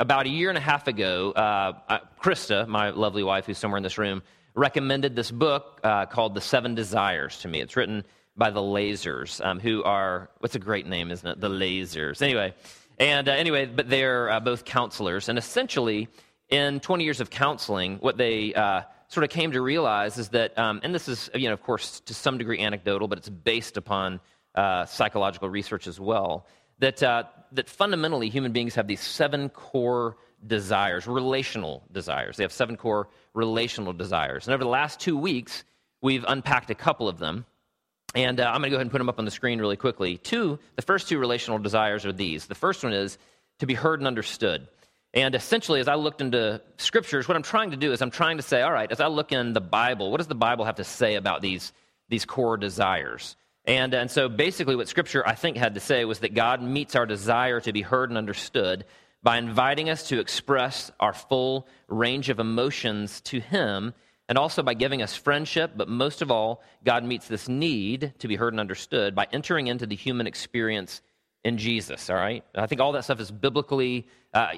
about a year and a half ago, uh, uh, Krista, my lovely wife who's somewhere in this room, recommended this book uh, called The Seven Desires to me. It's written by the Laasers, um, who are, what's a great name, isn't it? The Laasers. Anyway, and uh, anyway, but they're uh, both counselors. And essentially, in 20 years of counseling, what they uh, sort of came to realize is that, um, and this is, you know, of course, to some degree anecdotal, but it's based upon psychological research as well, that, uh, that fundamentally human beings have these seven core desires, relational desires. They have seven core relational desires. And over the last two weeks, we've unpacked a couple of them. And uh, I'm going to go ahead and put them up on the screen really quickly. Two, the first two relational desires are these. The first one is to be heard and understood. And essentially, as I looked into scriptures, what I'm trying to do is I'm trying to say, all right, as I look in the Bible, what does the Bible have to say about these, these core desires? And, and so basically, what scripture I think had to say was that God meets our desire to be heard and understood by inviting us to express our full range of emotions to Him and also by giving us friendship. But most of all, God meets this need to be heard and understood by entering into the human experience in Jesus, all right? I think all that stuff is biblically uh,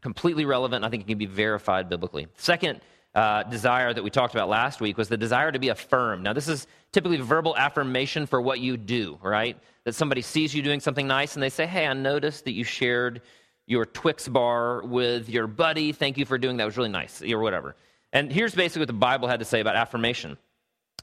completely relevant. I think it can be verified biblically. Second uh, desire that we talked about last week was the desire to be affirmed. Now, this is typically verbal affirmation for what you do, right? That somebody sees you doing something nice and they say, Hey, I noticed that you shared your Twix bar with your buddy. Thank you for doing that. It was really nice, or whatever. And here's basically what the Bible had to say about affirmation.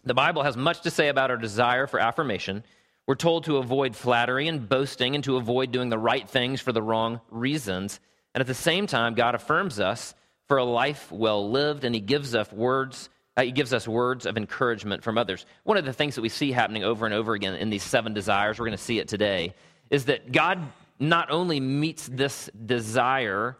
The Bible has much to say about our desire for affirmation. We're told to avoid flattery and boasting and to avoid doing the right things for the wrong reasons. And at the same time, God affirms us for a life well lived, and He gives us words. Uh, he gives us words of encouragement from others. One of the things that we see happening over and over again in these seven desires, we're going to see it today, is that God not only meets this desire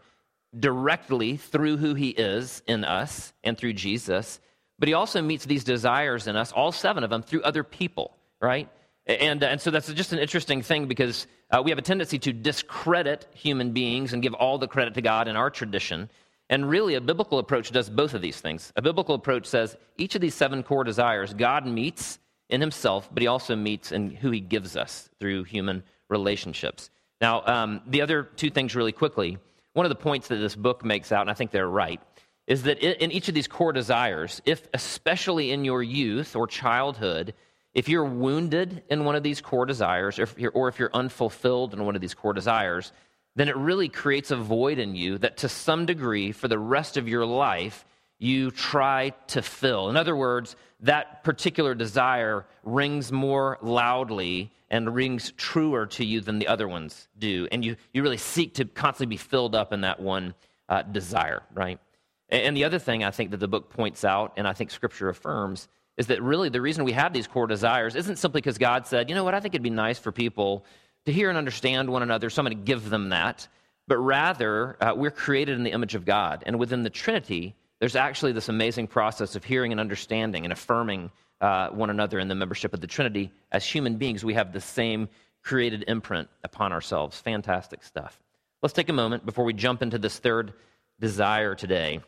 directly through who he is in us and through Jesus, but he also meets these desires in us, all seven of them, through other people, right? And, and so that's just an interesting thing because uh, we have a tendency to discredit human beings and give all the credit to God in our tradition. And really, a biblical approach does both of these things. A biblical approach says each of these seven core desires, God meets in himself, but he also meets in who he gives us through human relationships. Now, um, the other two things, really quickly one of the points that this book makes out, and I think they're right, is that in each of these core desires, if especially in your youth or childhood, if you're wounded in one of these core desires, or if you're, or if you're unfulfilled in one of these core desires, then it really creates a void in you that to some degree, for the rest of your life, you try to fill. In other words, that particular desire rings more loudly and rings truer to you than the other ones do. And you, you really seek to constantly be filled up in that one uh, desire, right? And, and the other thing I think that the book points out, and I think scripture affirms, is that really the reason we have these core desires isn't simply because God said, you know what, I think it'd be nice for people to hear and understand one another, so I'm going to give them that. But rather, uh, we're created in the image of God. And within the Trinity, there's actually this amazing process of hearing and understanding and affirming uh, one another in the membership of the Trinity. As human beings, we have the same created imprint upon ourselves. Fantastic stuff. Let's take a moment before we jump into this third desire today,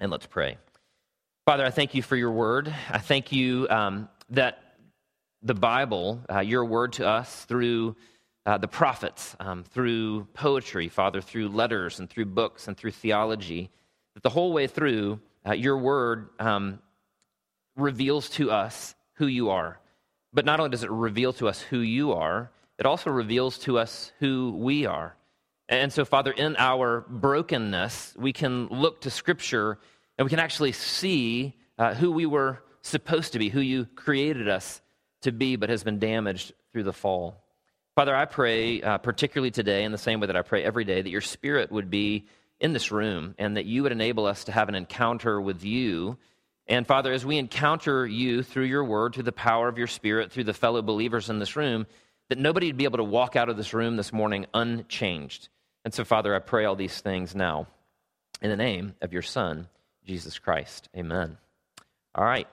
and let's pray. Father, I thank you for your word. I thank you um, that the Bible, uh, your word to us through uh, the prophets, um, through poetry, Father, through letters and through books and through theology, that the whole way through, uh, your word um, reveals to us who you are. But not only does it reveal to us who you are, it also reveals to us who we are. And so, Father, in our brokenness, we can look to Scripture and we can actually see uh, who we were supposed to be, who you created us to be, but has been damaged through the fall. Father, I pray, uh, particularly today, in the same way that I pray every day, that your Spirit would be in this room and that you would enable us to have an encounter with you and Father, as we encounter you through your word, through the power of your spirit, through the fellow believers in this room, that nobody would be able to walk out of this room this morning unchanged. And so, Father, I pray all these things now in the name of your Son, Jesus Christ. Amen. All right.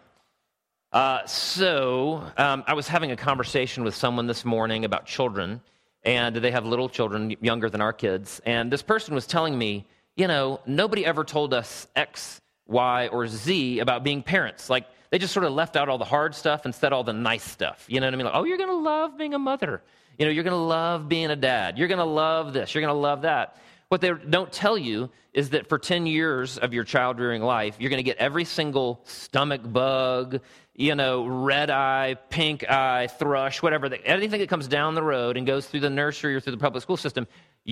Uh, so, um, I was having a conversation with someone this morning about children, and they have little children younger than our kids. And this person was telling me, you know, nobody ever told us X Y, or Z about being parents. Like they just sort of left out all the hard stuff and said all the nice stuff. You know what I mean? Like, oh, you're going to love being a mother. You know, you're going to love being a dad. You're going to love this. You're going to love that. What they don't tell you is that for 10 years of your child rearing life, you're going to get every single stomach bug, you know, red eye, pink eye, thrush, whatever, anything that comes down the road and goes through the nursery or through the public school system,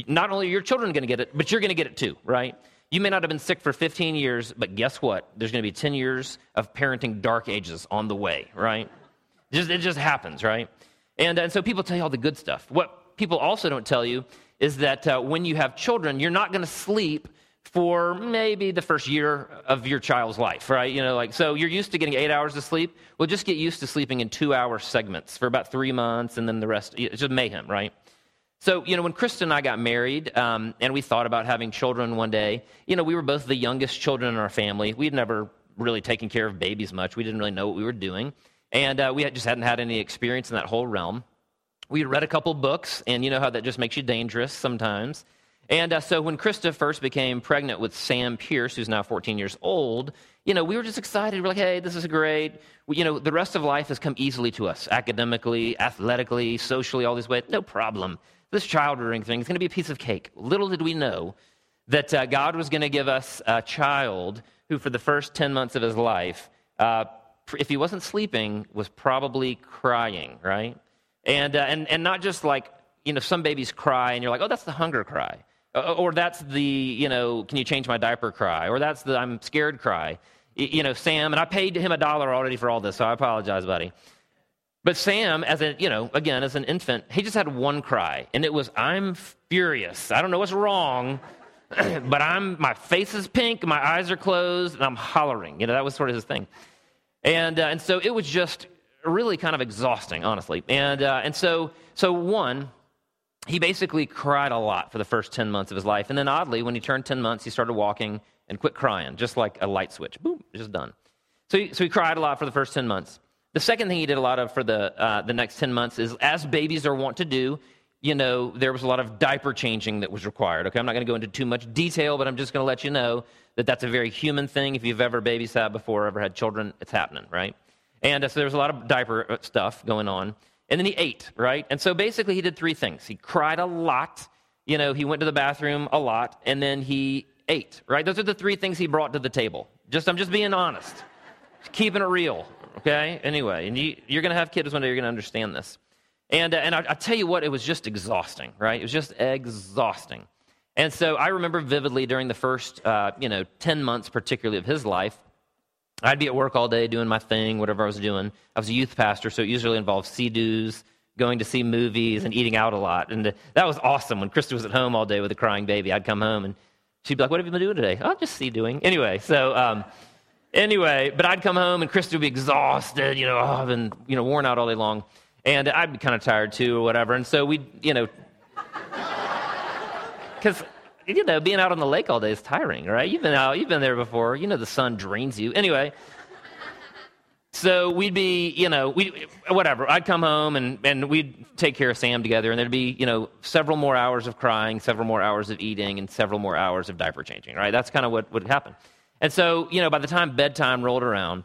not only are your children going to get it, but you're going to get it too, right? You may not have been sick for 15 years, but guess what? There's going to be 10 years of parenting dark ages on the way, right? Just, it just happens, right? And, and so people tell you all the good stuff. What people also don't tell you is that uh, when you have children, you're not going to sleep for maybe the first year of your child's life, right? You know, like, so you're used to getting eight hours of sleep. Well, just get used to sleeping in two hour segments for about three months, and then the rest, it's just mayhem, right? So, you know, when Krista and I got married um, and we thought about having children one day, you know, we were both the youngest children in our family. We'd never really taken care of babies much. We didn't really know what we were doing. And uh, we had, just hadn't had any experience in that whole realm. We read a couple books, and you know how that just makes you dangerous sometimes. And uh, so when Krista first became pregnant with Sam Pierce, who's now 14 years old, you know, we were just excited. We're like, hey, this is great. We, you know, the rest of life has come easily to us academically, athletically, socially, all these ways. No problem this child rearing thing is going to be a piece of cake. Little did we know that uh, God was going to give us a child who, for the first 10 months of his life, uh, if he wasn't sleeping, was probably crying, right? And, uh, and, and not just like, you know, some babies cry and you're like, oh, that's the hunger cry. Or that's the, you know, can you change my diaper cry? Or that's the I'm scared cry. You know, Sam, and I paid him a dollar already for all this, so I apologize, buddy. But Sam, as a, you know, again, as an infant, he just had one cry, and it was, I'm furious. I don't know what's wrong, but I'm, my face is pink, my eyes are closed, and I'm hollering. You know, that was sort of his thing. And, uh, and so it was just really kind of exhausting, honestly. And, uh, and so, so one, he basically cried a lot for the first 10 months of his life. And then oddly, when he turned 10 months, he started walking and quit crying, just like a light switch. Boom, just done. So he, so he cried a lot for the first 10 months. The second thing he did a lot of for the, uh, the next 10 months is, as babies are wont to do, you know, there was a lot of diaper changing that was required. Okay, I'm not going to go into too much detail, but I'm just going to let you know that that's a very human thing. If you've ever babysat before, ever had children, it's happening, right? And uh, so there was a lot of diaper uh, stuff going on. And then he ate, right? And so basically, he did three things. He cried a lot, you know, he went to the bathroom a lot, and then he ate, right? Those are the three things he brought to the table. Just, I'm just being honest, keeping it real, okay? Anyway, and you, are going to have kids one day, you're going to understand this. And, uh, and I, I tell you what, it was just exhausting, right? It was just exhausting. And so I remember vividly during the first, uh, you know, 10 months, particularly of his life, I'd be at work all day doing my thing, whatever I was doing. I was a youth pastor, so it usually involved sea-doos, going to see movies, and eating out a lot. And uh, that was awesome. When Krista was at home all day with a crying baby, I'd come home and she'd be like, What have you been doing today? Oh, just sea doing. Anyway, so um, Anyway, but I'd come home and Krista would be exhausted, you know, oh, I've been, you know, worn out all day long. And I'd be kind of tired too or whatever. And so we'd, you know, because, you know, being out on the lake all day is tiring, right? You've been out, you've been there before. You know, the sun drains you. Anyway, so we'd be, you know, we whatever. I'd come home and, and we'd take care of Sam together, and there'd be, you know, several more hours of crying, several more hours of eating, and several more hours of diaper changing, right? That's kind of what would happen. And so, you know, by the time bedtime rolled around,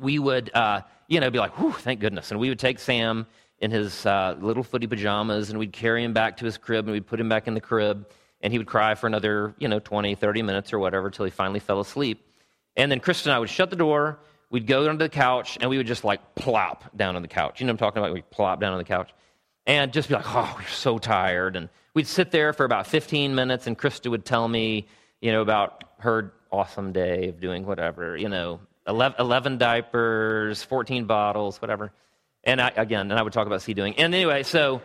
we would, uh, you know, be like, whew, thank goodness. And we would take Sam in his uh, little footy pajamas and we'd carry him back to his crib and we'd put him back in the crib and he would cry for another, you know, 20, 30 minutes or whatever until he finally fell asleep. And then Krista and I would shut the door, we'd go under the couch and we would just like plop down on the couch. You know what I'm talking about? We plop down on the couch and just be like, oh, we're so tired. And we'd sit there for about 15 minutes and Krista would tell me, you know, about her awesome day of doing whatever, you know, 11, 11 diapers, 14 bottles, whatever. And I, again, and I would talk about sea doing. And anyway, so,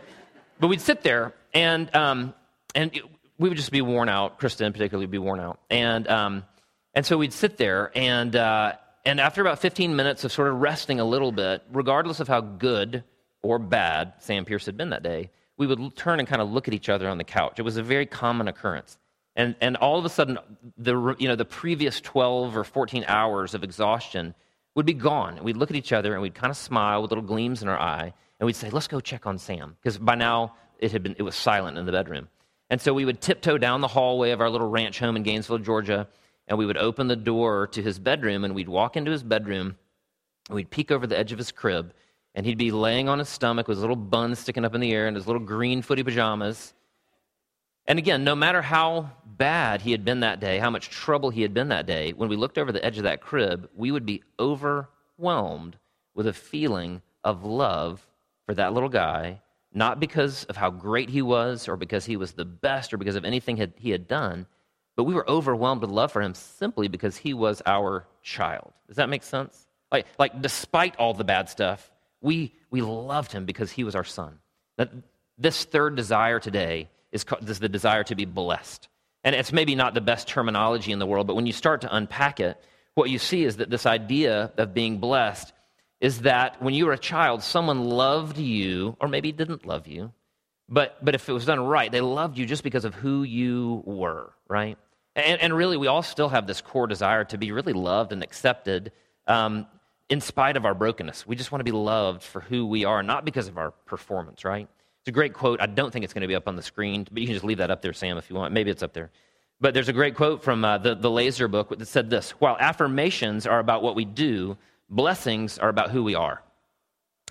but we'd sit there and, um, and we would just be worn out. Kristen, particularly, would be worn out. And, um, and so we'd sit there and, uh, and after about 15 minutes of sort of resting a little bit, regardless of how good or bad Sam Pierce had been that day, we would turn and kind of look at each other on the couch. It was a very common occurrence. And, and all of a sudden, the, you know, the previous 12 or 14 hours of exhaustion would be gone. And we'd look at each other and we'd kind of smile with little gleams in our eye. And we'd say, let's go check on Sam. Because by now, it, had been, it was silent in the bedroom. And so we would tiptoe down the hallway of our little ranch home in Gainesville, Georgia. And we would open the door to his bedroom. And we'd walk into his bedroom. And we'd peek over the edge of his crib. And he'd be laying on his stomach with his little bun sticking up in the air and his little green footy pajamas And again, no matter how bad he had been that day, how much trouble he had been that day, when we looked over the edge of that crib, we would be overwhelmed with a feeling of love for that little guy, not because of how great he was or because he was the best or because of anything he had done, but we were overwhelmed with love for him simply because he was our child. Does that make sense? Like, like despite all the bad stuff, we, we loved him because he was our son. That, this third desire today is, is the desire to be blessed. And it's maybe not the best terminology in the world, but when you start to unpack it, what you see is that this idea of being blessed is that when you were a child, someone loved you, or maybe didn't love you, but, but if it was done right, they loved you just because of who you were, right? And, and really, we all still have this core desire to be really loved and accepted um, in spite of our brokenness. We just want to be loved for who we are, not because of our performance, right? It's a great quote. I don't think it's going to be up on the screen, but you can just leave that up there, Sam, if you want. Maybe it's up there. But there's a great quote from uh, the, the Laaser book that said this While affirmations are about what we do, blessings are about who we are.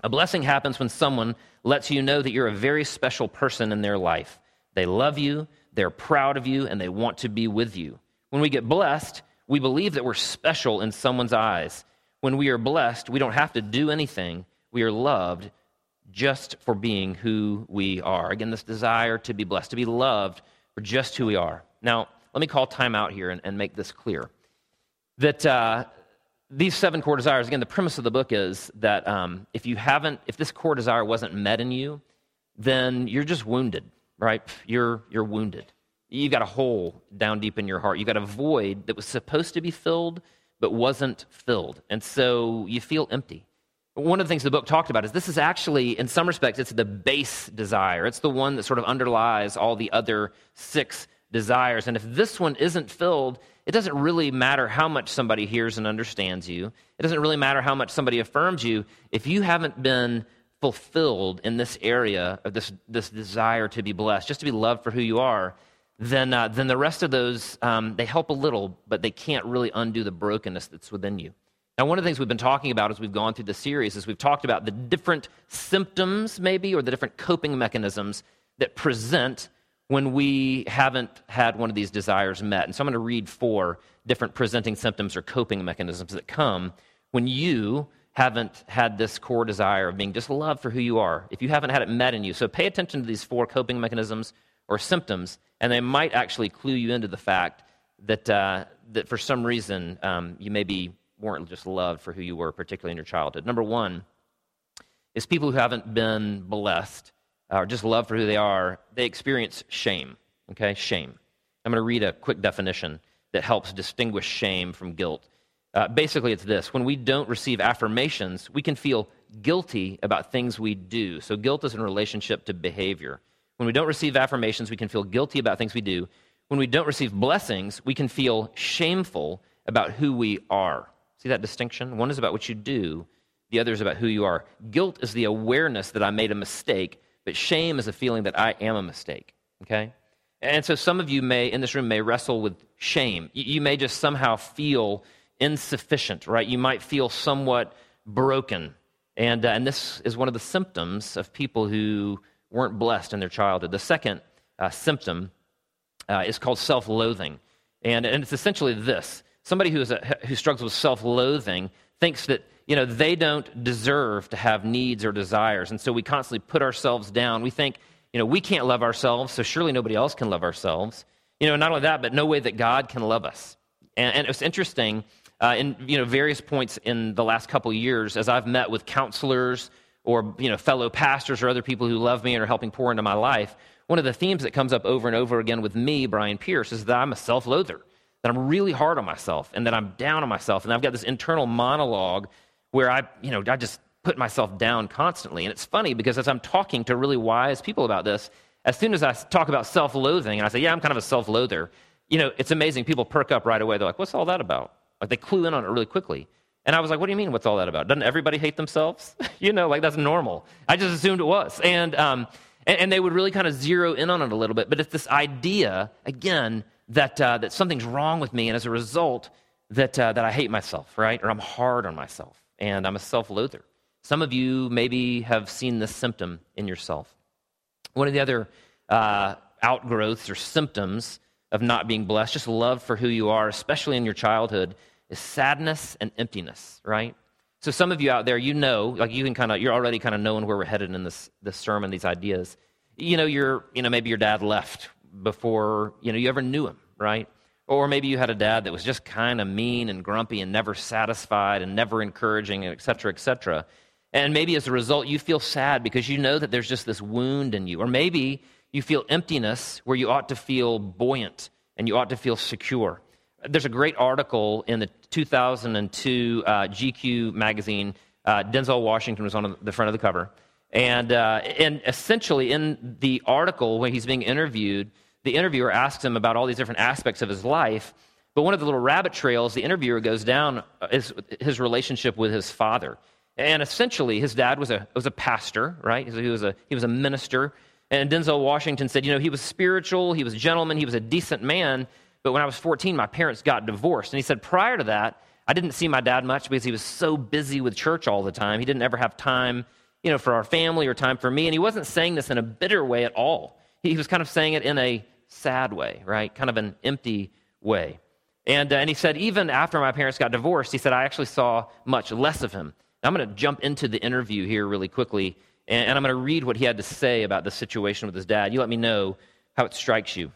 A blessing happens when someone lets you know that you're a very special person in their life. They love you, they're proud of you, and they want to be with you. When we get blessed, we believe that we're special in someone's eyes. When we are blessed, we don't have to do anything. We are loved just for being who we are. Again, this desire to be blessed, to be loved for just who we are. Now, let me call time out here and, and make this clear. That uh, these seven core desires, again, the premise of the book is that um, if you haven't, if this core desire wasn't met in you, then you're just wounded, right? You're, you're wounded. You've got a hole down deep in your heart. You've got a void that was supposed to be filled, but wasn't filled. And so you feel empty. One of the things the book talked about is this is actually, in some respects, it's the base desire. It's the one that sort of underlies all the other six desires. And if this one isn't filled, it doesn't really matter how much somebody hears and understands you. It doesn't really matter how much somebody affirms you. If you haven't been fulfilled in this area of this, this desire to be blessed, just to be loved for who you are, then, uh, then the rest of those, um, they help a little, but they can't really undo the brokenness that's within you. Now, one of the things we've been talking about as we've gone through the series is we've talked about the different symptoms, maybe, or the different coping mechanisms that present when we haven't had one of these desires met. And so I'm going to read four different presenting symptoms or coping mechanisms that come when you haven't had this core desire of being just loved for who you are, if you haven't had it met in you. So pay attention to these four coping mechanisms or symptoms, and they might actually clue you into the fact that, uh, that for some reason um, you may be weren't just loved for who you were, particularly in your childhood. Number one is people who haven't been blessed or just love for who they are, they experience shame. Okay, shame. I'm going to read a quick definition that helps distinguish shame from guilt. Uh, basically, it's this when we don't receive affirmations, we can feel guilty about things we do. So, guilt is in relationship to behavior. When we don't receive affirmations, we can feel guilty about things we do. When we don't receive blessings, we can feel shameful about who we are. See that distinction? One is about what you do, the other is about who you are. Guilt is the awareness that I made a mistake, but shame is a feeling that I am a mistake. Okay? And so some of you may, in this room, may wrestle with shame. You may just somehow feel insufficient, right? You might feel somewhat broken. And, uh, and this is one of the symptoms of people who weren't blessed in their childhood. The second uh, symptom uh, is called self loathing. And, and it's essentially this somebody who, is a, who struggles with self-loathing thinks that you know they don't deserve to have needs or desires. And so we constantly put ourselves down. We think you know we can't love ourselves so surely nobody else can love ourselves. You know not only that but no way that god can love us. And, and it's interesting uh, in you know various points in the last couple years as i've met with counselors or you know fellow pastors or other people who love me and are helping pour into my life one of the themes that comes up over and over again with me brian pierce is that i'm a self-loather that I'm really hard on myself and that I'm down on myself. And I've got this internal monologue where I, you know, I just put myself down constantly. And it's funny because as I'm talking to really wise people about this, as soon as I talk about self loathing and I say, yeah, I'm kind of a self loather, you know, it's amazing. People perk up right away. They're like, what's all that about? Like they clue in on it really quickly. And I was like, what do you mean, what's all that about? Doesn't everybody hate themselves? you know, like that's normal. I just assumed it was. And, um, and, and they would really kind of zero in on it a little bit. But it's this idea, again, that, uh, that something's wrong with me, and as a result, that, uh, that I hate myself, right? Or I'm hard on myself, and I'm a self loather. Some of you maybe have seen this symptom in yourself. One of the other uh, outgrowths or symptoms of not being blessed, just love for who you are, especially in your childhood, is sadness and emptiness, right? So some of you out there, you know, like you can kind of, you're already kind of knowing where we're headed in this, this sermon, these ideas. You know, you're, you know, maybe your dad left before, you know, you ever knew him, right? Or maybe you had a dad that was just kind of mean and grumpy and never satisfied and never encouraging, et cetera, et cetera. And maybe as a result, you feel sad because you know that there's just this wound in you. Or maybe you feel emptiness where you ought to feel buoyant and you ought to feel secure. There's a great article in the 2002 uh, GQ magazine. Uh, Denzel Washington was on the front of the cover. And, uh, and essentially, in the article, when he's being interviewed, the interviewer asks him about all these different aspects of his life. But one of the little rabbit trails the interviewer goes down uh, is his relationship with his father. And essentially, his dad was a, was a pastor, right? He was a, he was a minister. And Denzel Washington said, you know, he was spiritual, he was a gentleman, he was a decent man. But when I was 14, my parents got divorced. And he said, prior to that, I didn't see my dad much because he was so busy with church all the time. He didn't ever have time, you know, for our family or time for me. And he wasn't saying this in a bitter way at all. He was kind of saying it in a sad way, right? Kind of an empty way. And, uh, and he said, even after my parents got divorced, he said, I actually saw much less of him. Now, I'm going to jump into the interview here really quickly, and, and I'm going to read what he had to say about the situation with his dad. You let me know how it strikes you.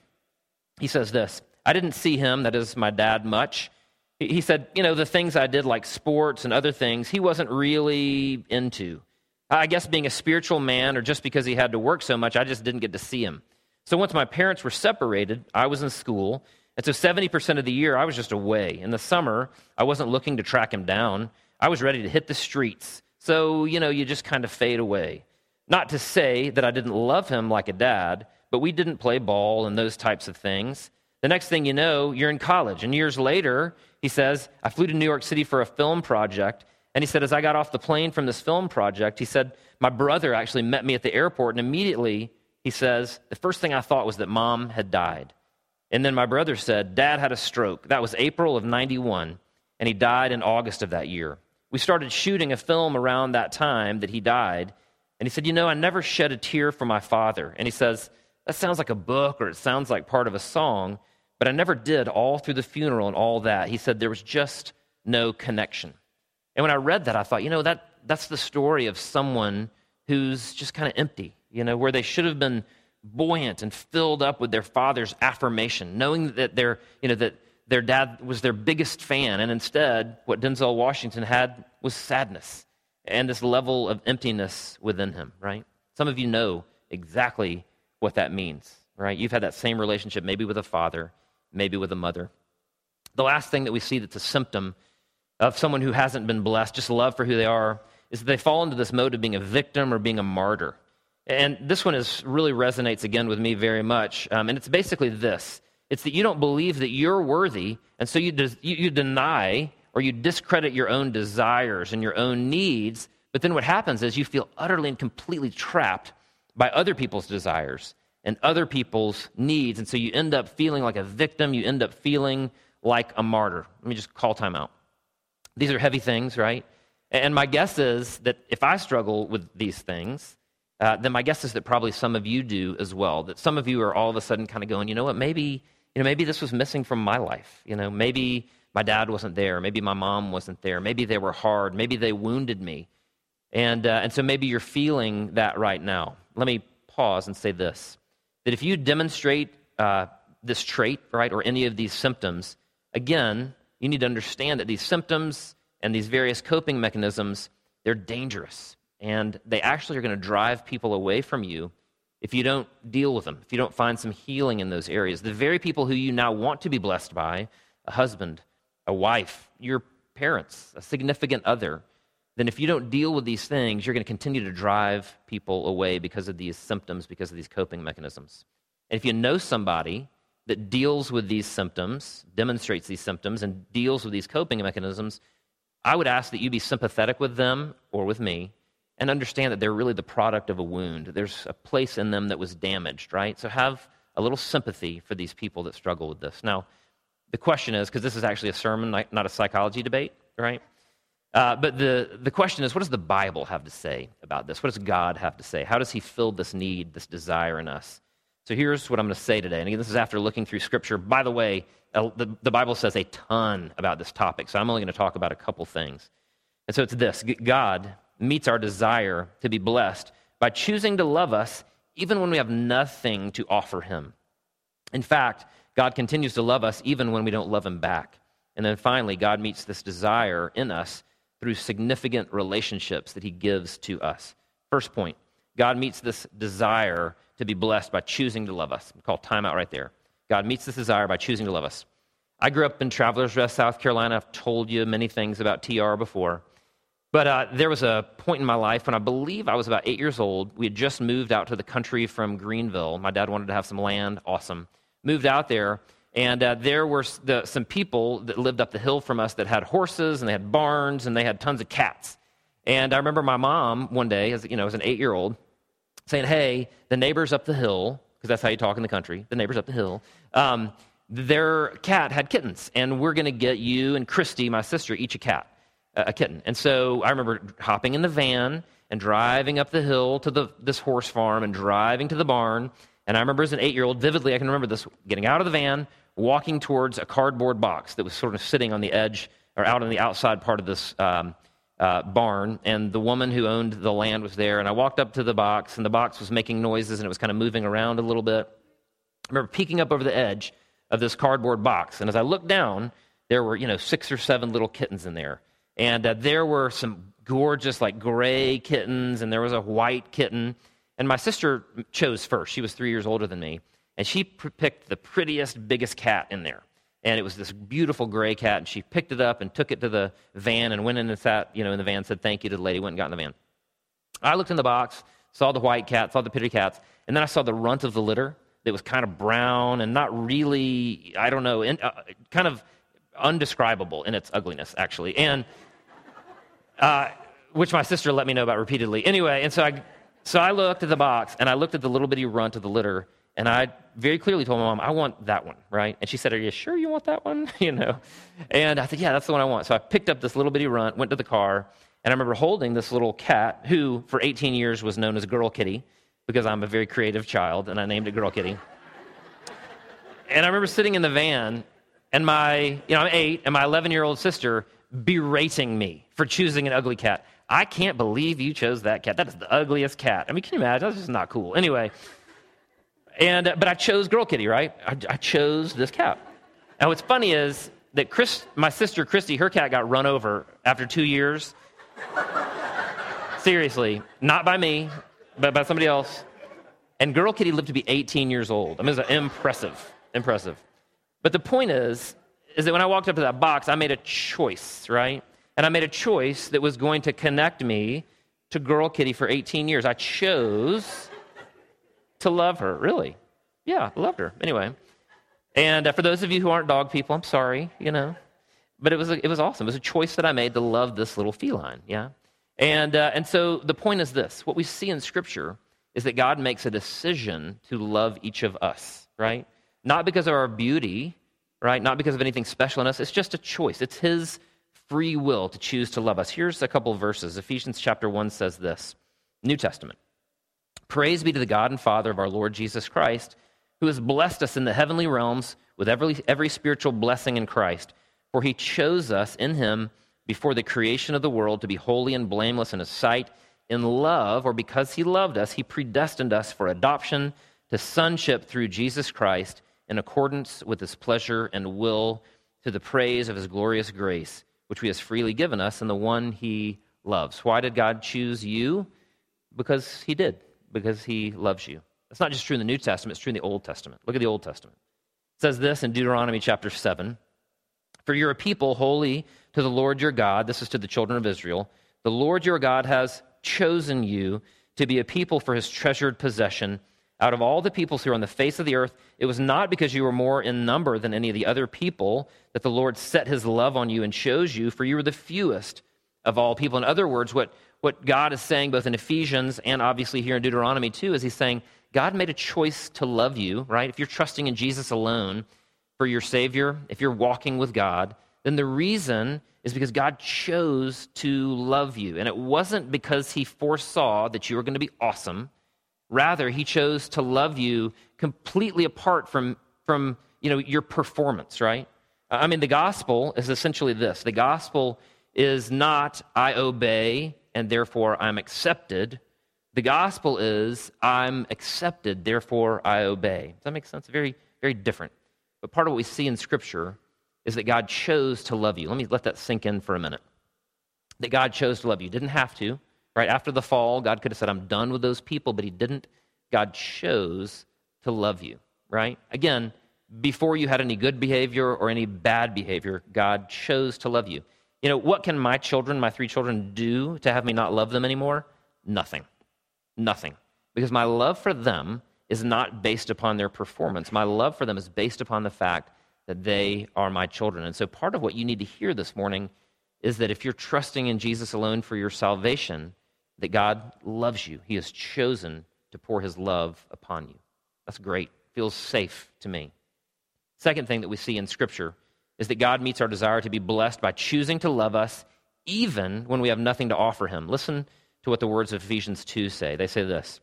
He says this I didn't see him, that is my dad, much. He said, you know, the things I did, like sports and other things, he wasn't really into. I guess being a spiritual man, or just because he had to work so much, I just didn't get to see him. So once my parents were separated, I was in school. And so 70% of the year, I was just away. In the summer, I wasn't looking to track him down. I was ready to hit the streets. So, you know, you just kind of fade away. Not to say that I didn't love him like a dad, but we didn't play ball and those types of things. The next thing you know, you're in college. And years later, he says, I flew to New York City for a film project. And he said, as I got off the plane from this film project, he said, my brother actually met me at the airport. And immediately he says, The first thing I thought was that mom had died. And then my brother said, Dad had a stroke. That was April of 91, and he died in August of that year. We started shooting a film around that time that he died. And he said, You know, I never shed a tear for my father. And he says, That sounds like a book or it sounds like part of a song, but I never did all through the funeral and all that. He said, There was just no connection. And when I read that, I thought, you know, that, that's the story of someone who's just kind of empty you know, where they should have been buoyant and filled up with their father's affirmation, knowing that their, you know, that their dad was their biggest fan. And instead, what Denzel Washington had was sadness and this level of emptiness within him, right? Some of you know exactly what that means, right? You've had that same relationship, maybe with a father, maybe with a mother. The last thing that we see that's a symptom of someone who hasn't been blessed, just love for who they are, is that they fall into this mode of being a victim or being a martyr. And this one is, really resonates again with me very much. Um, and it's basically this it's that you don't believe that you're worthy, and so you, des- you, you deny or you discredit your own desires and your own needs. But then what happens is you feel utterly and completely trapped by other people's desires and other people's needs. And so you end up feeling like a victim. You end up feeling like a martyr. Let me just call time out. These are heavy things, right? And my guess is that if I struggle with these things, uh, then my guess is that probably some of you do as well. That some of you are all of a sudden kind of going, you know what, maybe, you know, maybe this was missing from my life. You know, maybe my dad wasn't there. Maybe my mom wasn't there. Maybe they were hard. Maybe they wounded me. And, uh, and so maybe you're feeling that right now. Let me pause and say this that if you demonstrate uh, this trait, right, or any of these symptoms, again, you need to understand that these symptoms and these various coping mechanisms, they're dangerous. And they actually are going to drive people away from you if you don't deal with them, if you don't find some healing in those areas. The very people who you now want to be blessed by a husband, a wife, your parents, a significant other then if you don't deal with these things, you're going to continue to drive people away because of these symptoms, because of these coping mechanisms. And if you know somebody that deals with these symptoms, demonstrates these symptoms, and deals with these coping mechanisms, I would ask that you be sympathetic with them or with me and understand that they're really the product of a wound. There's a place in them that was damaged, right? So have a little sympathy for these people that struggle with this. Now, the question is because this is actually a sermon, not a psychology debate, right? Uh, but the, the question is what does the Bible have to say about this? What does God have to say? How does He fill this need, this desire in us? So here's what I'm going to say today. And again, this is after looking through Scripture. By the way, uh, the, the Bible says a ton about this topic, so I'm only going to talk about a couple things. And so it's this God meets our desire to be blessed by choosing to love us even when we have nothing to offer Him. In fact, God continues to love us even when we don't love Him back. And then finally, God meets this desire in us through significant relationships that He gives to us. First point God meets this desire to be blessed by choosing to love us. Call timeout right there. God meets this desire by choosing to love us. I grew up in Travelers Rest, South Carolina. I've told you many things about TR before. But uh, there was a point in my life when I believe I was about eight years old. We had just moved out to the country from Greenville. My dad wanted to have some land. Awesome. Moved out there, and uh, there were the, some people that lived up the hill from us that had horses and they had barns and they had tons of cats. And I remember my mom one day, as you know, as an eight year old, saying, Hey, the neighbors up the hill, because that's how you talk in the country, the neighbors up the hill, um, their cat had kittens, and we're going to get you and Christy, my sister, each a cat, a kitten. And so I remember hopping in the van and driving up the hill to the, this horse farm and driving to the barn. And I remember as an eight year old, vividly, I can remember this getting out of the van, walking towards a cardboard box that was sort of sitting on the edge or out on the outside part of this um, uh, barn, and the woman who owned the land was there. And I walked up to the box, and the box was making noises, and it was kind of moving around a little bit. I remember peeking up over the edge of this cardboard box, and as I looked down, there were you know six or seven little kittens in there, and uh, there were some gorgeous like gray kittens, and there was a white kitten. And my sister chose first. She was three years older than me, and she picked the prettiest, biggest cat in there and it was this beautiful gray cat. And she picked it up and took it to the van and went in and sat, you know, in the van, said thank you to the lady, went and got in the van. I looked in the box, saw the white cat, saw the pretty cats, and then I saw the runt of the litter that was kind of brown and not really, I don't know, in, uh, kind of undescribable in its ugliness, actually. And uh, which my sister let me know about repeatedly. Anyway, and so I, so I looked at the box and I looked at the little bitty runt of the litter and I very clearly told my mom, I want that one, right? And she said, Are you sure you want that one? you know? And I said, Yeah, that's the one I want. So I picked up this little bitty runt, went to the car, and I remember holding this little cat who, for 18 years, was known as Girl Kitty because I'm a very creative child and I named it Girl Kitty. and I remember sitting in the van and my, you know, I'm eight, and my 11 year old sister berating me for choosing an ugly cat. I can't believe you chose that cat. That is the ugliest cat. I mean, can you imagine? That's just not cool. Anyway, and, uh, but I chose Girl Kitty, right? I, I chose this cat. Now, what's funny is that Chris, my sister Christy, her cat got run over after two years. Seriously, not by me, but by somebody else. And Girl Kitty lived to be 18 years old. I mean, it's impressive, impressive. But the point is, is that when I walked up to that box, I made a choice, right? And I made a choice that was going to connect me to Girl Kitty for 18 years. I chose to love her, really. Yeah, I loved her. Anyway. And uh, for those of you who aren't dog people, I'm sorry, you know. But it was, it was awesome. It was a choice that I made to love this little feline, yeah? And, uh, and so the point is this what we see in Scripture is that God makes a decision to love each of us, right? Not because of our beauty, right? Not because of anything special in us. It's just a choice. It's His free will to choose to love us. Here's a couple verses. Ephesians chapter 1 says this New Testament. Praise be to the God and Father of our Lord Jesus Christ, who has blessed us in the heavenly realms with every, every spiritual blessing in Christ. For he chose us in him before the creation of the world to be holy and blameless in his sight. In love, or because he loved us, he predestined us for adoption to sonship through Jesus Christ in accordance with his pleasure and will to the praise of his glorious grace, which he has freely given us in the one he loves. Why did God choose you? Because he did because he loves you. That's not just true in the New Testament, it's true in the Old Testament. Look at the Old Testament. It says this in Deuteronomy chapter 7 For you're a people holy to the Lord your God. This is to the children of Israel. The Lord your God has chosen you to be a people for his treasured possession. Out of all the peoples who are on the face of the earth, it was not because you were more in number than any of the other people that the Lord set his love on you and chose you, for you were the fewest of all people. In other words, what, what God is saying, both in Ephesians and obviously here in Deuteronomy too, is He's saying, God made a choice to love you, right? If you're trusting in Jesus alone for your Savior, if you're walking with God, then the reason is because God chose to love you. And it wasn't because He foresaw that you were going to be awesome. Rather, He chose to love you completely apart from, from you know, your performance, right? I mean, the gospel is essentially this the gospel is not, I obey and therefore I'm accepted. The gospel is, I'm accepted, therefore I obey. Does that make sense? Very, very different. But part of what we see in Scripture is that God chose to love you. Let me let that sink in for a minute. That God chose to love you. Didn't have to, right? After the fall, God could have said, I'm done with those people, but He didn't. God chose to love you, right? Again, before you had any good behavior or any bad behavior, God chose to love you. You know, what can my children, my three children, do to have me not love them anymore? Nothing. Nothing. Because my love for them is not based upon their performance. My love for them is based upon the fact that they are my children. And so part of what you need to hear this morning is that if you're trusting in Jesus alone for your salvation, that God loves you. He has chosen to pour his love upon you. That's great. Feels safe to me. Second thing that we see in Scripture is that God meets our desire to be blessed by choosing to love us even when we have nothing to offer him. Listen to what the words of Ephesians 2 say. They say this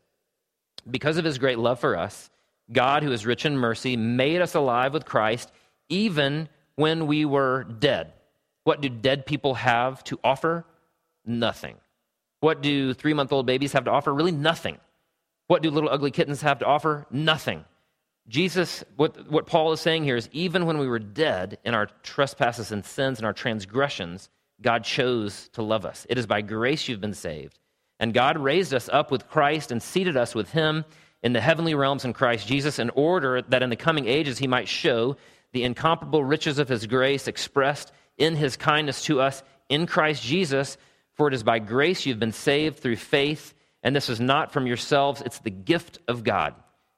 Because of his great love for us, God, who is rich in mercy, made us alive with Christ even when we were dead. What do dead people have to offer? Nothing. What do three month old babies have to offer? Really nothing. What do little ugly kittens have to offer? Nothing. Jesus, what, what Paul is saying here is even when we were dead in our trespasses and sins and our transgressions, God chose to love us. It is by grace you've been saved. And God raised us up with Christ and seated us with him in the heavenly realms in Christ Jesus in order that in the coming ages he might show the incomparable riches of his grace expressed in his kindness to us in Christ Jesus. For it is by grace you've been saved through faith, and this is not from yourselves, it's the gift of God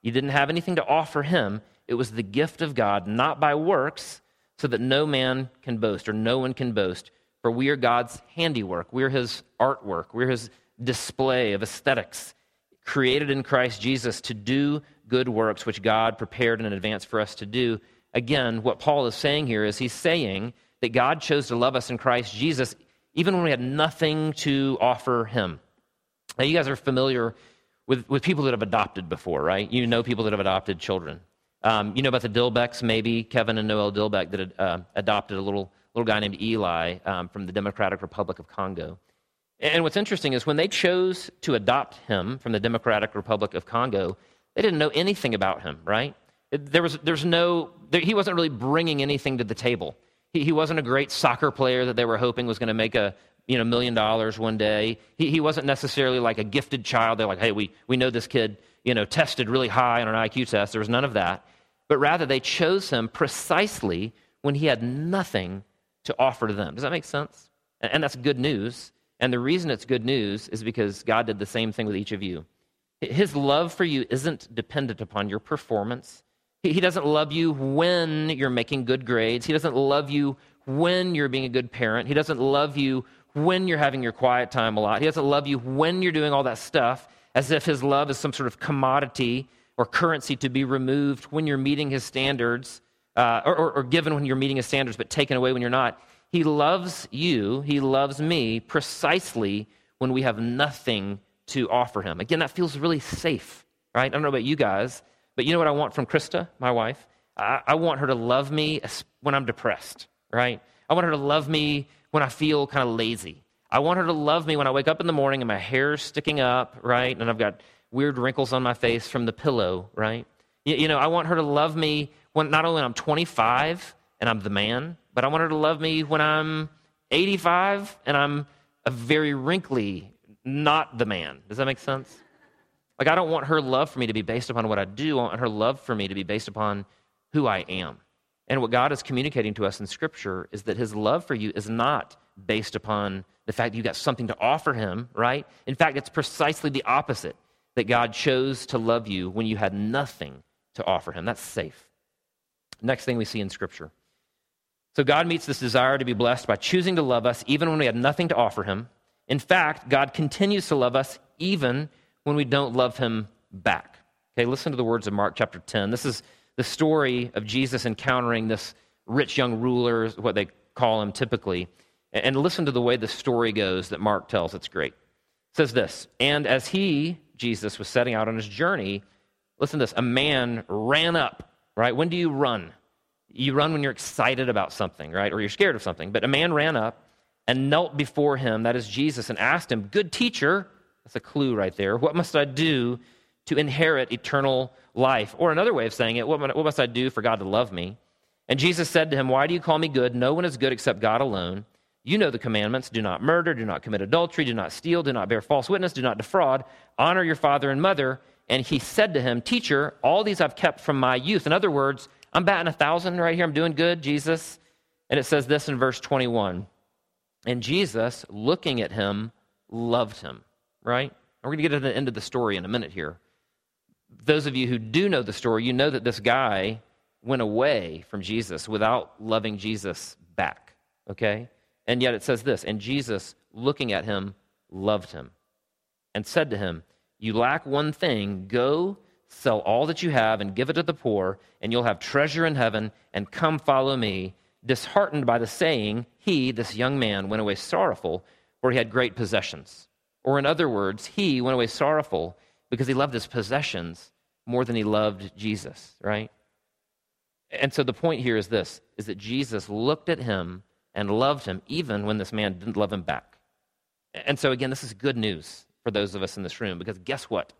you didn't have anything to offer him. It was the gift of God, not by works, so that no man can boast or no one can boast. For we are God's handiwork. We're his artwork. We're his display of aesthetics, created in Christ Jesus to do good works, which God prepared in advance for us to do. Again, what Paul is saying here is he's saying that God chose to love us in Christ Jesus even when we had nothing to offer him. Now, you guys are familiar with, with people that have adopted before, right? You know people that have adopted children. Um, you know about the Dilbecks, maybe Kevin and Noel Dilbeck that had uh, adopted a little, little guy named Eli um, from the Democratic Republic of Congo. And what's interesting is when they chose to adopt him from the Democratic Republic of Congo, they didn't know anything about him, right? There was, there's no, there, he wasn't really bringing anything to the table. He, he wasn't a great soccer player that they were hoping was going to make a, you know, million dollars one day. He, he wasn't necessarily like a gifted child. They're like, hey, we, we know this kid, you know, tested really high on an IQ test. There was none of that. But rather, they chose him precisely when he had nothing to offer to them. Does that make sense? And, and that's good news. And the reason it's good news is because God did the same thing with each of you. His love for you isn't dependent upon your performance. He, doesn't love you when you're making good grades. He doesn't love you when you're being a good parent. He doesn't love you when you're having your quiet time a lot. He doesn't love you when you're doing all that stuff as if his love is some sort of commodity or currency to be removed when you're meeting his standards, uh, or, or, or given when you're meeting his standards, but taken away when you're not. He loves you, he loves me precisely when we have nothing to offer him. Again, that feels really safe, right? I don't know about you guys, but you know what I want from Krista, my wife? I, I want her to love me when I'm depressed, right? I want her to love me when I feel kind of lazy. I want her to love me when I wake up in the morning and my hair's sticking up, right? And I've got weird wrinkles on my face from the pillow, right? You, you know, I want her to love me when not only when I'm 25 and I'm the man, but I want her to love me when I'm 85 and I'm a very wrinkly, not the man. Does that make sense? Like, I don't want her love for me to be based upon what I do. I want her love for me to be based upon who I am. And what God is communicating to us in Scripture is that His love for you is not based upon the fact that you got something to offer Him, right? In fact, it's precisely the opposite that God chose to love you when you had nothing to offer Him. That's safe. Next thing we see in Scripture. So God meets this desire to be blessed by choosing to love us even when we had nothing to offer Him. In fact, God continues to love us even when we don't love Him back. Okay, listen to the words of Mark chapter 10. This is the story of Jesus encountering this rich young ruler, what they call him typically. And listen to the way the story goes that Mark tells. It's great. It says this And as he, Jesus, was setting out on his journey, listen to this a man ran up, right? When do you run? You run when you're excited about something, right? Or you're scared of something. But a man ran up and knelt before him, that is Jesus, and asked him, Good teacher, that's a clue right there, what must I do to inherit eternal life? Or another way of saying it, what must I do for God to love me? And Jesus said to him, Why do you call me good? No one is good except God alone. You know the commandments do not murder, do not commit adultery, do not steal, do not bear false witness, do not defraud, honor your father and mother. And he said to him, Teacher, all these I've kept from my youth. In other words, I'm batting a thousand right here. I'm doing good, Jesus. And it says this in verse 21. And Jesus, looking at him, loved him, right? We're going to get to the end of the story in a minute here. Those of you who do know the story, you know that this guy went away from Jesus without loving Jesus back, okay? And yet it says this And Jesus, looking at him, loved him and said to him, You lack one thing. Go sell all that you have and give it to the poor, and you'll have treasure in heaven, and come follow me. Disheartened by the saying, he, this young man, went away sorrowful, for he had great possessions. Or, in other words, he went away sorrowful because he loved his possessions more than he loved Jesus, right? And so the point here is this is that Jesus looked at him and loved him even when this man didn't love him back. And so, again, this is good news for those of us in this room because guess what?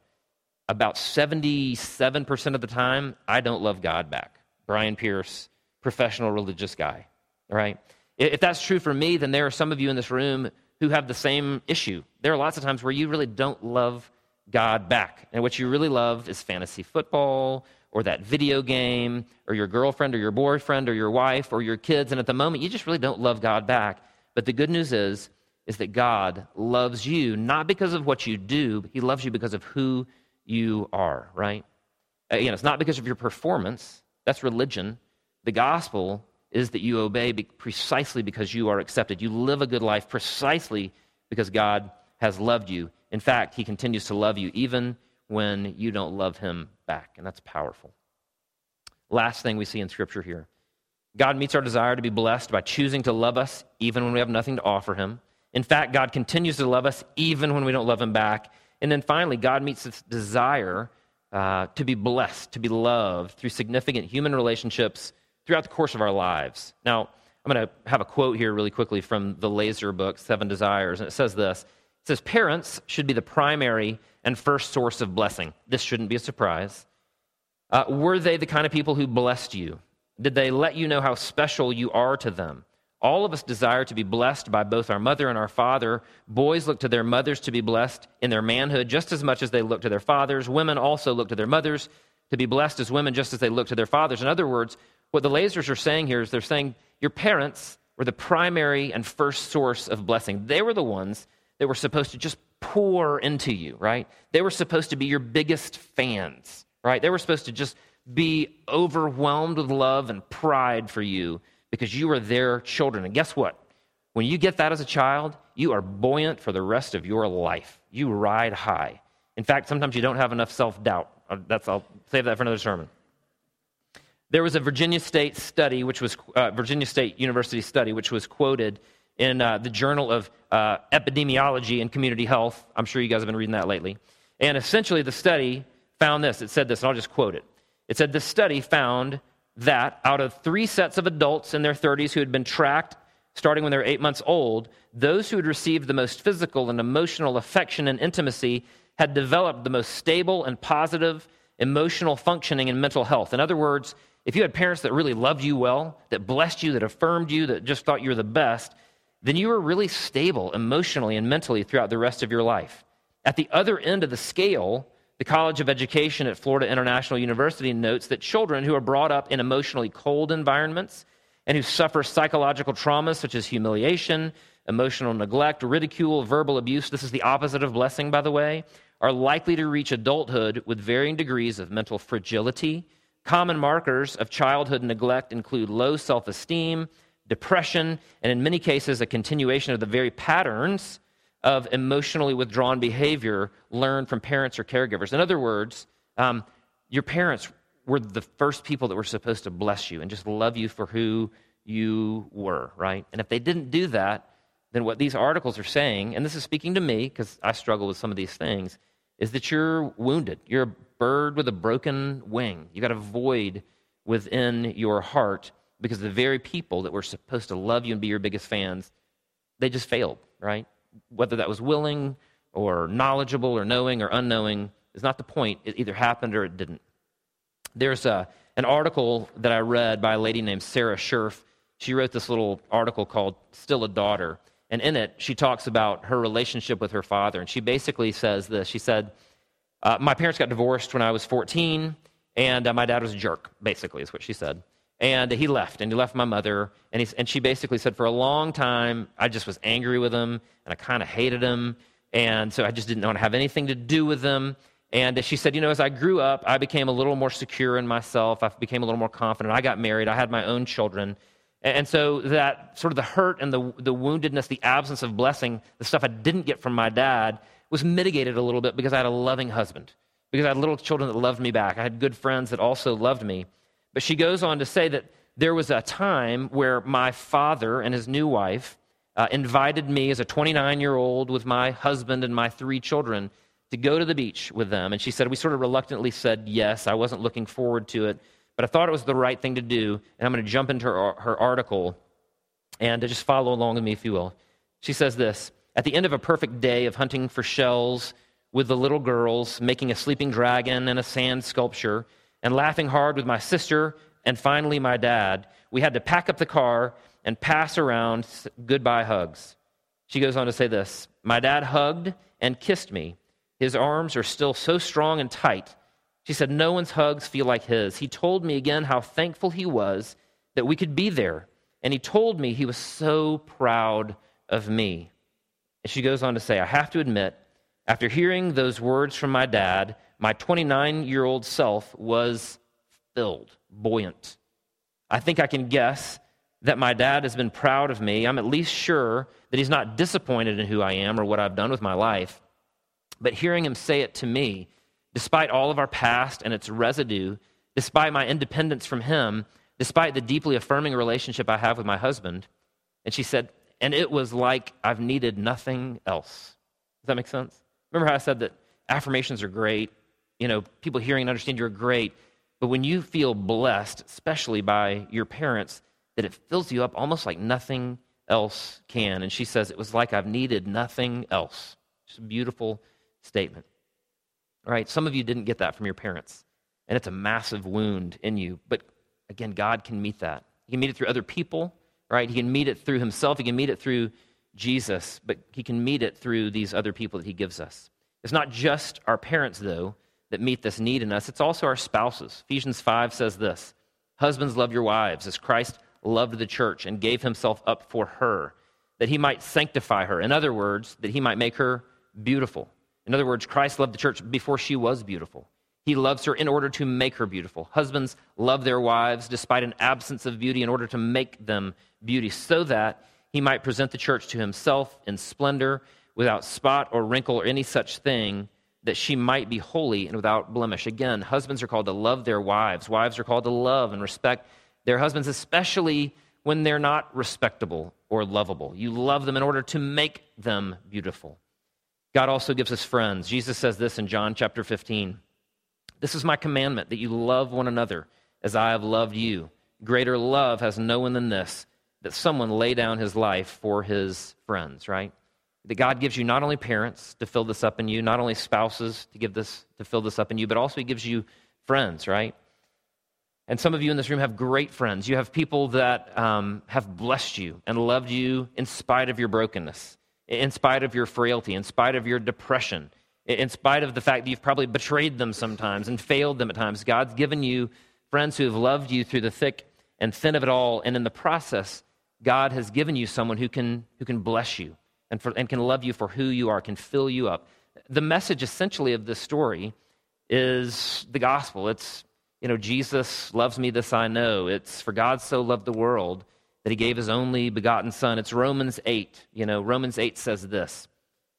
About 77% of the time, I don't love God back. Brian Pierce, professional religious guy, all right? If that's true for me, then there are some of you in this room who have the same issue. There are lots of times where you really don't love God back. And what you really love is fantasy football or that video game or your girlfriend or your boyfriend or your wife or your kids and at the moment you just really don't love God back. But the good news is is that God loves you not because of what you do, he loves you because of who you are, right? Again, it's not because of your performance. That's religion. The gospel is that you obey precisely because you are accepted. You live a good life precisely because God has loved you. In fact, he continues to love you even when you don't love him back. And that's powerful. Last thing we see in Scripture here God meets our desire to be blessed by choosing to love us even when we have nothing to offer him. In fact, God continues to love us even when we don't love him back. And then finally, God meets this desire uh, to be blessed, to be loved through significant human relationships throughout the course of our lives. Now, I'm going to have a quote here really quickly from the Laaser book, Seven Desires, and it says this It says, Parents should be the primary and first source of blessing. This shouldn't be a surprise. Uh, were they the kind of people who blessed you? Did they let you know how special you are to them? All of us desire to be blessed by both our mother and our father. Boys look to their mothers to be blessed in their manhood just as much as they look to their fathers. Women also look to their mothers to be blessed as women just as they look to their fathers. In other words, what the Laasers are saying here is they're saying your parents were the primary and first source of blessing. They were the ones that were supposed to just pour into you, right? They were supposed to be your biggest fans, right? They were supposed to just be overwhelmed with love and pride for you because you were their children. And guess what? When you get that as a child, you are buoyant for the rest of your life. You ride high. In fact, sometimes you don't have enough self doubt. Uh, that's I'll save that for another sermon. There was a Virginia State study, which was uh, Virginia State University study, which was quoted in uh, the Journal of uh, Epidemiology and Community Health. I'm sure you guys have been reading that lately. And essentially, the study found this. It said this, and I'll just quote it. It said the study found that out of three sets of adults in their 30s who had been tracked starting when they were eight months old, those who had received the most physical and emotional affection and intimacy had developed the most stable and positive emotional functioning and mental health. In other words, if you had parents that really loved you well, that blessed you, that affirmed you, that just thought you were the best, then you were really stable emotionally and mentally throughout the rest of your life. At the other end of the scale, the College of Education at Florida International University notes that children who are brought up in emotionally cold environments and who suffer psychological traumas such as humiliation, emotional neglect, ridicule, verbal abuse, this is the opposite of blessing, by the way, are likely to reach adulthood with varying degrees of mental fragility Common markers of childhood neglect include low self esteem, depression, and in many cases, a continuation of the very patterns of emotionally withdrawn behavior learned from parents or caregivers. In other words, um, your parents were the first people that were supposed to bless you and just love you for who you were, right? And if they didn't do that, then what these articles are saying, and this is speaking to me because I struggle with some of these things, is that you're wounded. You're a bird with a broken wing. You got a void within your heart because the very people that were supposed to love you and be your biggest fans, they just failed, right? Whether that was willing or knowledgeable or knowing or unknowing is not the point. It either happened or it didn't. There's a, an article that I read by a lady named Sarah Scherf. She wrote this little article called Still a Daughter. And in it, she talks about her relationship with her father. And she basically says this She said, uh, My parents got divorced when I was 14, and uh, my dad was a jerk, basically, is what she said. And he left, and he left my mother. And, he, and she basically said, For a long time, I just was angry with him, and I kind of hated him. And so I just didn't want to have anything to do with him. And she said, You know, as I grew up, I became a little more secure in myself. I became a little more confident. I got married. I had my own children. And so that sort of the hurt and the, the woundedness, the absence of blessing, the stuff I didn't get from my dad, was mitigated a little bit because I had a loving husband, because I had little children that loved me back. I had good friends that also loved me. But she goes on to say that there was a time where my father and his new wife uh, invited me as a 29 year old with my husband and my three children to go to the beach with them. And she said, We sort of reluctantly said yes. I wasn't looking forward to it, but I thought it was the right thing to do. And I'm going to jump into her, her article and just follow along with me, if you will. She says this At the end of a perfect day of hunting for shells with the little girls, making a sleeping dragon and a sand sculpture, and laughing hard with my sister and finally my dad, we had to pack up the car and pass around goodbye hugs. She goes on to say this My dad hugged and kissed me his arms are still so strong and tight. She said, No one's hugs feel like his. He told me again how thankful he was that we could be there. And he told me he was so proud of me. And she goes on to say, I have to admit, after hearing those words from my dad, my 29 year old self was filled, buoyant. I think I can guess that my dad has been proud of me. I'm at least sure that he's not disappointed in who I am or what I've done with my life. But hearing him say it to me, despite all of our past and its residue, despite my independence from him, despite the deeply affirming relationship I have with my husband, and she said, and it was like I've needed nothing else. Does that make sense? Remember how I said that affirmations are great? You know, people hearing and understand you're great. But when you feel blessed, especially by your parents, that it fills you up almost like nothing else can. And she says, it was like I've needed nothing else. It's a beautiful statement. Right, some of you didn't get that from your parents, and it's a massive wound in you. But again, God can meet that. He can meet it through other people, right? He can meet it through himself, he can meet it through Jesus, but he can meet it through these other people that he gives us. It's not just our parents, though, that meet this need in us, it's also our spouses. Ephesians 5 says this Husbands, love your wives as Christ loved the church and gave himself up for her, that he might sanctify her. In other words, that he might make her beautiful. In other words, Christ loved the church before she was beautiful. He loves her in order to make her beautiful. Husbands love their wives despite an absence of beauty in order to make them beauty, so that he might present the church to himself in splendor, without spot or wrinkle or any such thing, that she might be holy and without blemish. Again, husbands are called to love their wives. Wives are called to love and respect their husbands, especially when they're not respectable or lovable. You love them in order to make them beautiful. God also gives us friends. Jesus says this in John chapter 15 This is my commandment, that you love one another as I have loved you. Greater love has no one than this, that someone lay down his life for his friends, right? That God gives you not only parents to fill this up in you, not only spouses to give this to fill this up in you, but also he gives you friends, right? And some of you in this room have great friends. You have people that um, have blessed you and loved you in spite of your brokenness in spite of your frailty, in spite of your depression, in spite of the fact that you've probably betrayed them sometimes and failed them at times. God's given you friends who have loved you through the thick and thin of it all. And in the process, God has given you someone who can, who can bless you and, for, and can love you for who you are, can fill you up. The message essentially of this story is the gospel. It's, you know, Jesus loves me, this I know. It's for God so loved the world that he gave his only begotten son. It's Romans 8. You know, Romans 8 says this.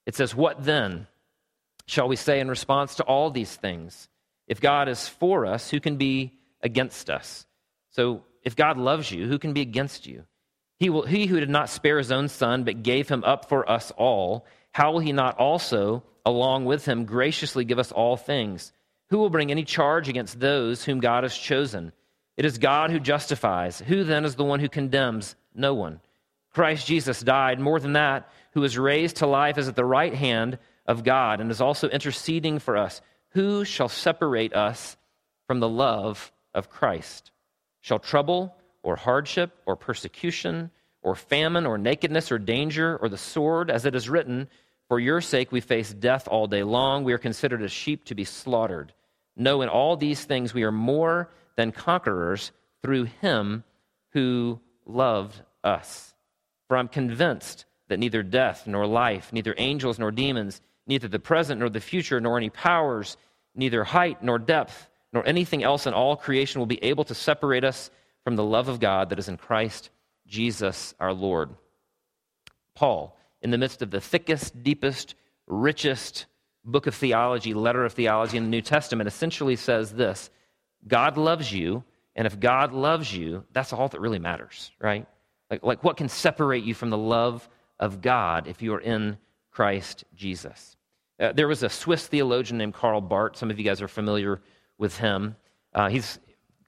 It says, What then shall we say in response to all these things? If God is for us, who can be against us? So, if God loves you, who can be against you? He, will, he who did not spare his own son, but gave him up for us all, how will he not also, along with him, graciously give us all things? Who will bring any charge against those whom God has chosen? It is God who justifies. Who then is the one who condemns? No one. Christ Jesus died. More than that, who was raised to life, is at the right hand of God and is also interceding for us. Who shall separate us from the love of Christ? Shall trouble or hardship or persecution or famine or nakedness or danger or the sword, as it is written, For your sake we face death all day long. We are considered as sheep to be slaughtered. No, in all these things we are more than conquerors through him who loved us. For I'm convinced that neither death nor life, neither angels nor demons, neither the present nor the future, nor any powers, neither height nor depth, nor anything else in all creation will be able to separate us from the love of God that is in Christ Jesus our Lord. Paul, in the midst of the thickest, deepest, richest book of theology, letter of theology in the New Testament, essentially says this God loves you, and if God loves you, that's all that really matters, right? Like, like what can separate you from the love of God if you are in Christ Jesus? Uh, there was a Swiss theologian named Karl Barth. Some of you guys are familiar with him. Uh, he's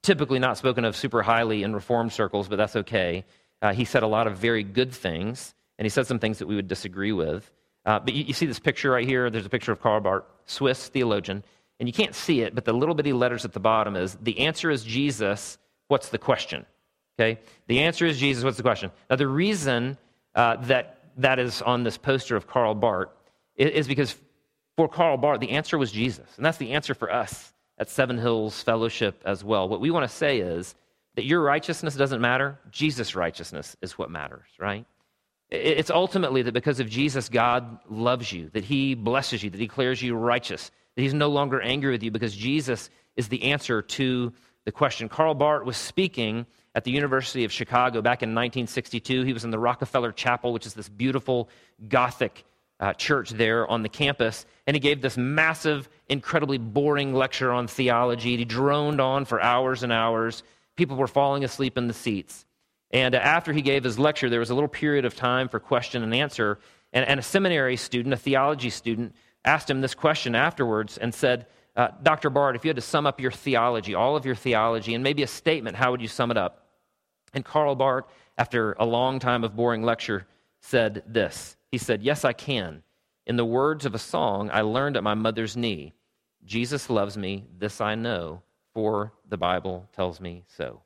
typically not spoken of super highly in Reformed circles, but that's okay. Uh, he said a lot of very good things, and he said some things that we would disagree with. Uh, but you, you, see this picture right here? There's a picture of Karl Barth, Swiss theologian, and you can't see it, but the little bitty letters at the bottom is the answer is Jesus. What's the question? Okay? The answer is Jesus. What's the question? Now, the reason uh, that that is on this poster of Karl Barth is, because for Karl Barth, the answer was Jesus. And that's the answer for us at Seven Hills Fellowship as well. What we want to say is that your righteousness doesn't matter, Jesus' righteousness is what matters, right? It's ultimately that because of Jesus, God loves you, that He blesses you, that He declares you righteous, He's no longer angry with you because Jesus is the answer to the question. Karl Barth was speaking at the University of Chicago back in 1962. He was in the Rockefeller Chapel, which is this beautiful Gothic uh, church there on the campus, and he gave this massive, incredibly boring lecture on theology. He droned on for hours and hours. People were falling asleep in the seats. And uh, after he gave his lecture, there was a little period of time for question and answer. And, and a seminary student, a theology student, asked him this question afterwards and said, uh, Dr. Barth, if you had to sum up your theology, all of your theology, and maybe a statement, how would you sum it up? And Karl Barth, after a long time of boring lecture, said this he said, Yes, I can. In the words of a song I learned at my mother's knee Jesus loves me, this I know, for the Bible tells me so.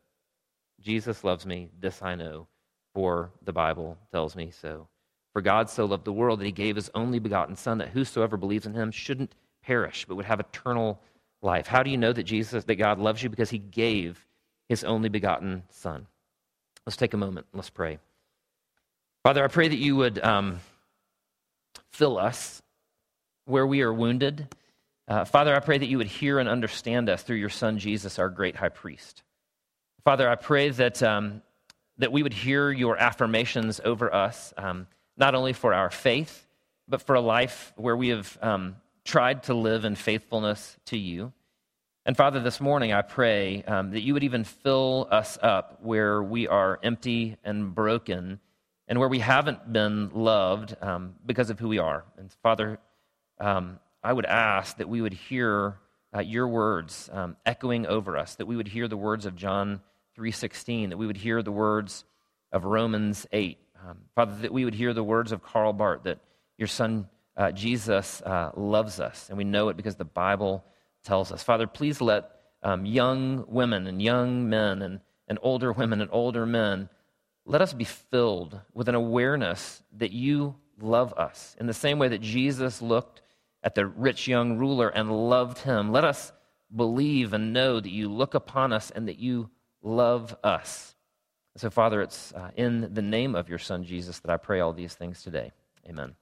Jesus loves me, this I know, for the Bible tells me so. For God so loved the world that he gave his only begotten Son, that whosoever believes in him shouldn't perish, but would have eternal life. How do you know that Jesus, that God loves you? Because he gave his only begotten Son. Let's take a moment. Let's pray. Father, I pray that you would. Um, fill us where we are wounded. Uh, Father, I pray that you would hear and understand us through your Son, Jesus, our great high priest. Father, I pray that, um, that we would hear your affirmations over us, um, not only for our faith, but for a life where we have um, tried to live in faithfulness to you. And Father, this morning I pray um, that you would even fill us up where we are empty and broken and where we haven't been loved um, because of who we are. And Father, um, I would ask that we would hear uh, your words um, echoing over us, that we would hear the words of John 3.16, that we would hear the words of Romans 8. Um, Father, that we would hear the words of Karl Barth, that your son uh, Jesus uh, loves us, and we know it because the Bible tells us. Father, please let um, young women and young men and, and older women and older men let us be filled with an awareness that you love us in the same way that Jesus looked at the rich young ruler and loved him. Let us believe and know that you look upon us and that you love us. So, Father, it's uh, in the name of your Son, Jesus, that I pray all these things today. Amen.